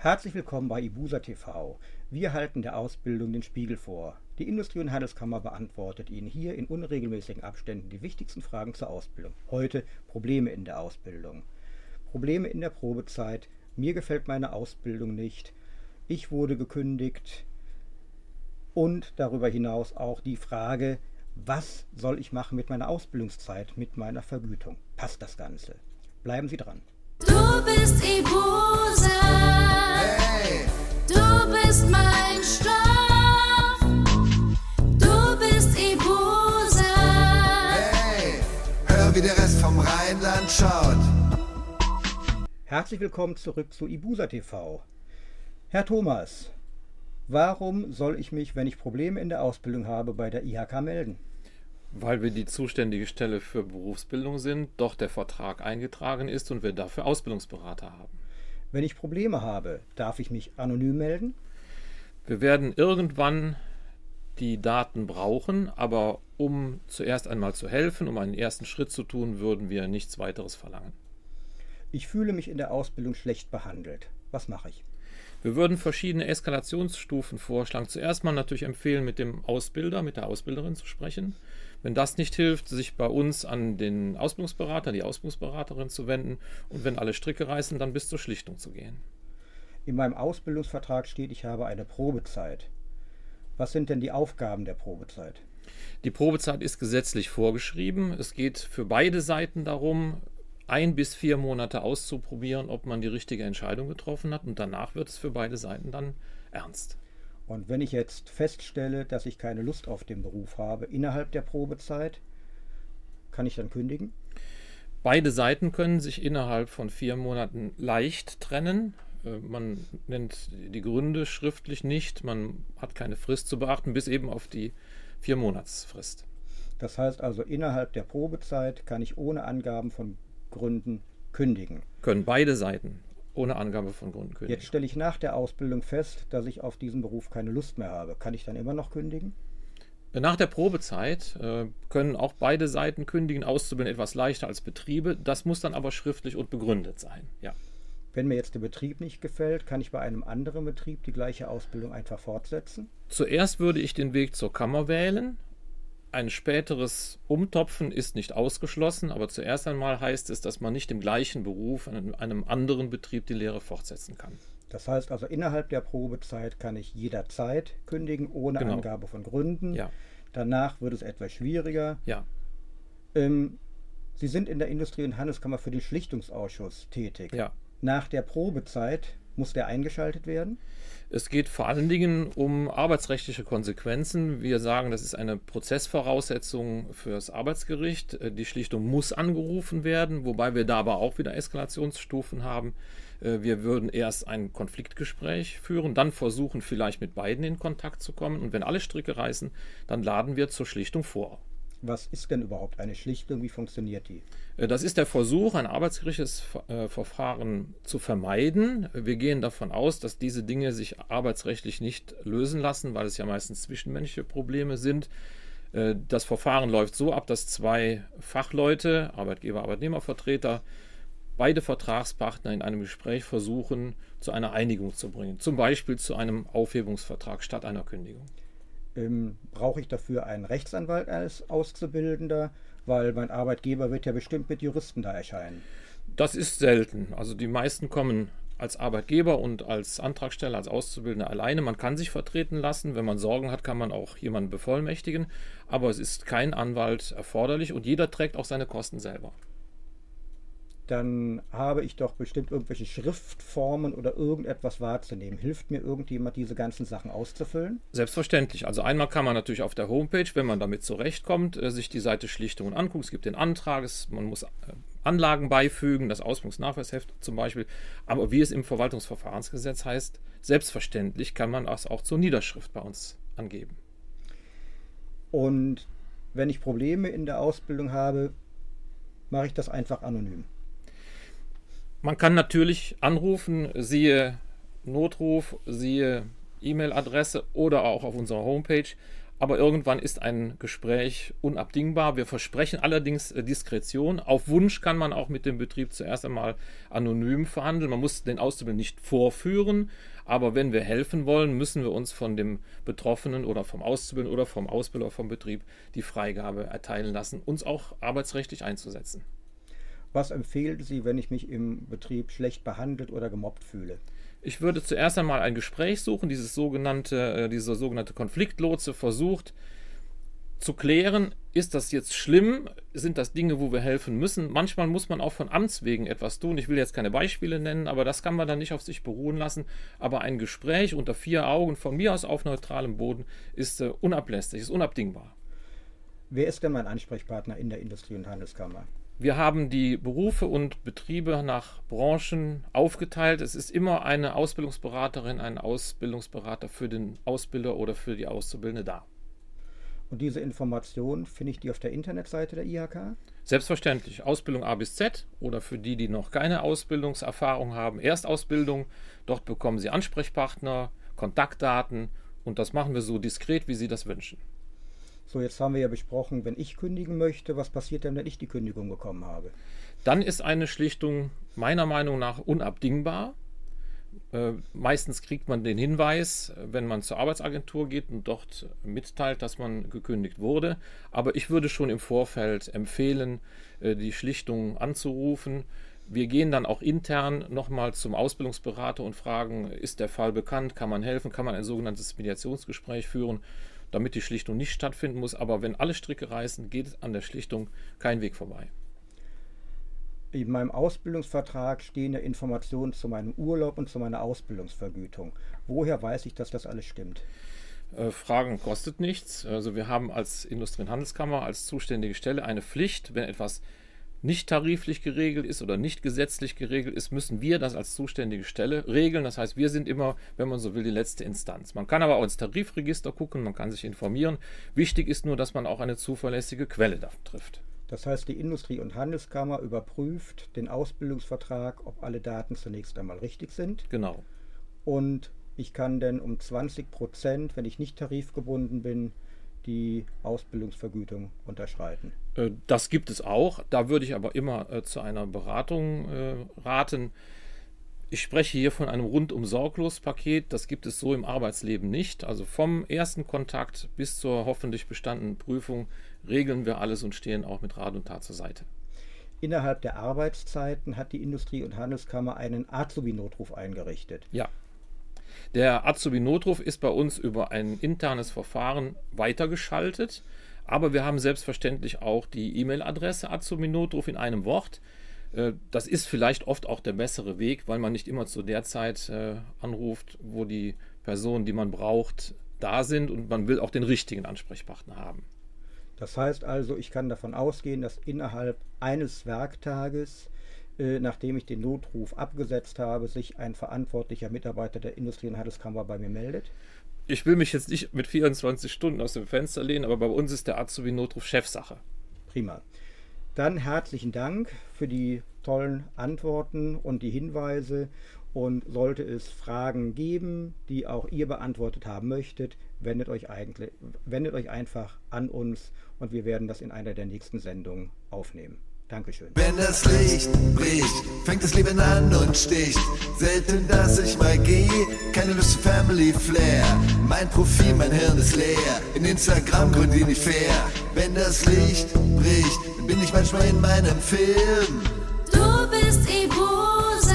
Herzlich willkommen bei Ibusa TV. Wir halten der Ausbildung den Spiegel vor. Die Industrie- und Handelskammer beantwortet Ihnen hier in unregelmäßigen Abständen die wichtigsten Fragen zur Ausbildung. Heute Probleme in der Ausbildung. Probleme in der Probezeit. Mir gefällt meine Ausbildung nicht. Ich wurde gekündigt. Und darüber hinaus auch die Frage, was soll ich machen mit meiner Ausbildungszeit, mit meiner Vergütung? Passt das Ganze? Bleiben Sie dran. Du bist Ibusa. Herzlich willkommen zurück zu Ibusa TV. Herr Thomas, warum soll ich mich, wenn ich Probleme in der Ausbildung habe, bei der IHK melden? Weil wir die zuständige Stelle für Berufsbildung sind, doch der Vertrag eingetragen ist und wir dafür Ausbildungsberater haben. Wenn ich Probleme habe, darf ich mich anonym melden? Wir werden irgendwann die Daten brauchen, aber um zuerst einmal zu helfen, um einen ersten Schritt zu tun, würden wir nichts weiteres verlangen. Ich fühle mich in der Ausbildung schlecht behandelt. Was mache ich? Wir würden verschiedene Eskalationsstufen vorschlagen. Zuerst mal natürlich empfehlen, mit dem Ausbilder, mit der Ausbilderin zu sprechen. Wenn das nicht hilft, sich bei uns an den Ausbildungsberater, die Ausbildungsberaterin zu wenden und wenn alle Stricke reißen, dann bis zur Schlichtung zu gehen. In meinem Ausbildungsvertrag steht, ich habe eine Probezeit. Was sind denn die Aufgaben der Probezeit? Die Probezeit ist gesetzlich vorgeschrieben. Es geht für beide Seiten darum, ein bis vier Monate auszuprobieren, ob man die richtige Entscheidung getroffen hat. Und danach wird es für beide Seiten dann ernst. Und wenn ich jetzt feststelle, dass ich keine Lust auf den Beruf habe innerhalb der Probezeit, kann ich dann kündigen? Beide Seiten können sich innerhalb von vier Monaten leicht trennen. Äh, Man nennt die Gründe schriftlich nicht. Man hat keine Frist zu beachten, bis eben auf die vier Monatsfrist. Das heißt also, innerhalb der Probezeit kann ich ohne Angaben von Gründen kündigen. Können beide Seiten ohne Angabe von Gründen kündigen. Jetzt stelle ich nach der Ausbildung fest, dass ich auf diesen Beruf keine Lust mehr habe. Kann ich dann immer noch kündigen? Nach der Probezeit äh, können auch beide Seiten kündigen, Auszubildende etwas leichter als Betriebe. Das muss dann aber schriftlich und begründet sein. Ja. Wenn mir jetzt der Betrieb nicht gefällt, kann ich bei einem anderen Betrieb die gleiche Ausbildung einfach fortsetzen? Zuerst würde ich den Weg zur Kammer wählen. Ein späteres Umtopfen ist nicht ausgeschlossen, aber zuerst einmal heißt es, dass man nicht im gleichen Beruf in einem anderen Betrieb die Lehre fortsetzen kann. Das heißt also, innerhalb der Probezeit kann ich jederzeit kündigen, ohne Genau. Angabe von Gründen. Ja, Danach wird es etwas schwieriger. ja. Ähm, Sie sind in der Industrie- und Handelskammer für den Schlichtungsausschuss tätig. Ja. Nach der Probezeit muss der eingeschaltet werden? Es geht vor allen Dingen um arbeitsrechtliche Konsequenzen. Wir sagen, das ist eine Prozessvoraussetzung fürs Arbeitsgericht. Äh, Die Schlichtung muss angerufen werden, wobei wir da aber auch wieder Eskalationsstufen haben. Äh, Wir würden erst ein Konfliktgespräch führen, dann versuchen, vielleicht mit beiden in Kontakt zu kommen. Und wenn alle Stricke reißen, dann laden wir zur Schlichtung vor. Was ist denn überhaupt eine Schlichtung? Wie funktioniert die? Äh, Das ist der Versuch, ein arbeitsgerichtliches äh, Verfahren zu vermeiden. Wir gehen davon aus, dass diese Dinge sich arbeitsrechtlich nicht lösen lassen, weil es ja meistens zwischenmenschliche Probleme sind. Äh, Das Verfahren läuft so ab, dass zwei Fachleute, Arbeitgeber, Arbeitnehmervertreter, beide Vertragspartner in einem Gespräch versuchen, zu einer Einigung zu bringen. Zum Beispiel zu einem Aufhebungsvertrag statt einer Kündigung. Ähm, brauche ich dafür einen Rechtsanwalt als Auszubildender? Weil mein Arbeitgeber wird ja bestimmt mit Juristen da erscheinen. Das ist selten. Also die meisten kommen als Arbeitgeber und als Antragsteller, als Auszubildender alleine. Man kann sich vertreten lassen. Wenn man Sorgen hat, kann man auch jemanden bevollmächtigen. Aber es ist kein Anwalt erforderlich und jeder trägt auch seine Kosten selber. Dann habe ich doch bestimmt irgendwelche Schriftformen oder irgendetwas wahrzunehmen. Hilft mir irgendjemand, diese ganzen Sachen auszufüllen? Selbstverständlich. Also einmal kann man natürlich auf der Homepage, wenn man damit zurechtkommt, äh, sich die Seite Schlichtungen angucken. Es gibt den Antrag, es, man muss äh, Anlagen beifügen, das Ausbildungsnachweisheft zum Beispiel. Aber wie es im Verwaltungsverfahrensgesetz heißt, selbstverständlich kann man das auch zur Niederschrift bei uns angeben. Und wenn ich Probleme in der Ausbildung habe, mache ich das einfach anonym. Man kann natürlich anrufen, siehe Notruf, siehe E-Mail-Adresse oder auch auf unserer Homepage. aber irgendwann ist ein Gespräch unabdingbar. Wir versprechen allerdings äh, Diskretion. Auf Wunsch kann man auch mit dem Betrieb zuerst einmal anonym verhandeln. Man muss den Auszubildenden nicht vorführen, aber wenn wir helfen wollen, müssen wir uns von dem Betroffenen oder vom Auszubildenden oder vom Ausbilder vom Betrieb die Freigabe erteilen lassen, uns auch arbeitsrechtlich einzusetzen. Was empfehlen Sie, wenn ich mich im Betrieb schlecht behandelt oder gemobbt fühle? Ich würde zuerst einmal ein Gespräch suchen, dieses sogenannte, äh, dieser sogenannte Konfliktlotse versucht zu klären, ist das jetzt schlimm? Sind das Dinge, wo wir helfen müssen? Manchmal muss man auch von Amts wegen etwas tun. Ich will jetzt keine Beispiele nennen, aber das kann man dann nicht auf sich beruhen lassen. Aber ein Gespräch unter vier Augen von mir aus auf neutralem Boden ist äh, unablässig, ist unabdingbar. Wer ist denn mein Ansprechpartner in der Industrie- und Handelskammer? Wir haben die Berufe und Betriebe nach Branchen aufgeteilt. Es ist immer eine Ausbildungsberaterin, ein Ausbildungsberater für den Ausbilder oder für die Auszubildende da. Und diese Informationen finde ich die auf der Internetseite der IHK? Selbstverständlich. Ausbildung A bis Z oder für die, die noch keine Ausbildungserfahrung haben, Erstausbildung. Dort bekommen Sie Ansprechpartner, Kontaktdaten und das machen wir so diskret, wie Sie das wünschen. So, jetzt haben wir ja besprochen, wenn ich kündigen möchte, was passiert denn, wenn ich die Kündigung bekommen habe? Dann ist eine Schlichtung meiner Meinung nach unabdingbar. Äh, meistens kriegt man den Hinweis, wenn man zur Arbeitsagentur geht und dort mitteilt, dass man gekündigt wurde. Aber ich würde schon im Vorfeld empfehlen, äh, die Schlichtung anzurufen. Wir gehen dann auch intern nochmal zum Ausbildungsberater und fragen, ist der Fall bekannt, kann man helfen, kann man ein sogenanntes Mediationsgespräch führen damit die Schlichtung nicht stattfinden muss. Aber wenn alle Stricke reißen, geht an der Schlichtung kein Weg vorbei. In meinem Ausbildungsvertrag stehen ja Informationen zu meinem Urlaub und zu meiner Ausbildungsvergütung. Woher weiß ich, dass das alles stimmt? Äh, Fragen kostet nichts. Also wir haben als Industrie- und Handelskammer als zuständige Stelle eine Pflicht, wenn etwas nicht tariflich geregelt ist oder nicht gesetzlich geregelt ist, müssen wir das als zuständige Stelle regeln. Das heißt, wir sind immer, wenn man so will, die letzte Instanz. Man kann aber auch ins Tarifregister gucken, man kann sich informieren. Wichtig ist nur, dass man auch eine zuverlässige Quelle davon trifft. Das heißt, die Industrie- und Handelskammer überprüft den Ausbildungsvertrag, ob alle Daten zunächst einmal richtig sind. Genau. Und ich kann dann um 20 Prozent, wenn ich nicht tarifgebunden bin, die Ausbildungsvergütung unterschreiten. Äh, Das gibt es auch. Da würde ich aber immer äh, zu einer Beratung äh, raten. Ich spreche hier von einem rundum sorglos Paket. Das gibt es so im Arbeitsleben nicht. Also vom ersten Kontakt bis zur hoffentlich bestandenen Prüfung regeln wir alles und stehen auch mit Rat und Tat zur Seite. Innerhalb der Arbeitszeiten hat die Industrie- und Handelskammer einen Azubi-Notruf eingerichtet. Ja. Der Azubi-Notruf ist bei uns über ein internes Verfahren weitergeschaltet, aber wir haben selbstverständlich auch die E-Mail-Adresse Azubi-Notruf in einem Wort. Äh, Das ist vielleicht oft auch der bessere Weg, weil man nicht immer zu der Zeit äh, anruft, wo die Personen, die man braucht, da sind und man will auch den richtigen Ansprechpartner haben. Das heißt also, ich kann davon ausgehen, dass innerhalb eines Werktages, äh, nachdem ich den Notruf abgesetzt habe, sich ein verantwortlicher Mitarbeiter der Industrie- und Handelskammer bei mir meldet. Ich will mich jetzt nicht mit 24 Stunden aus dem Fenster lehnen, aber bei uns ist der Azubi-Notruf Chefsache. Prima. Dann herzlichen Dank für die tollen Antworten und die Hinweise. Und sollte es Fragen geben, die auch ihr beantwortet haben möchtet, wendet euch, eigentlich, wendet euch einfach an uns und wir werden das in einer der nächsten Sendungen aufnehmen. Dankeschön. Wenn das Licht bricht, fängt das Leben an und sticht. Selten, dass ich mal gehe, keine Lust für Family Flair. Mein Profil, mein Hirn ist leer. In Instagram gründe ich nicht fair. Wenn das Licht bricht, dann bin ich manchmal in meinem Film. Du bist Ibusa,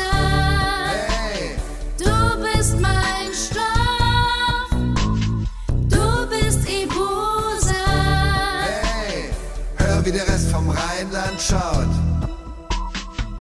Hey, du bist mein Stoff. Du bist Ibusa, hey, hör wie der Rest child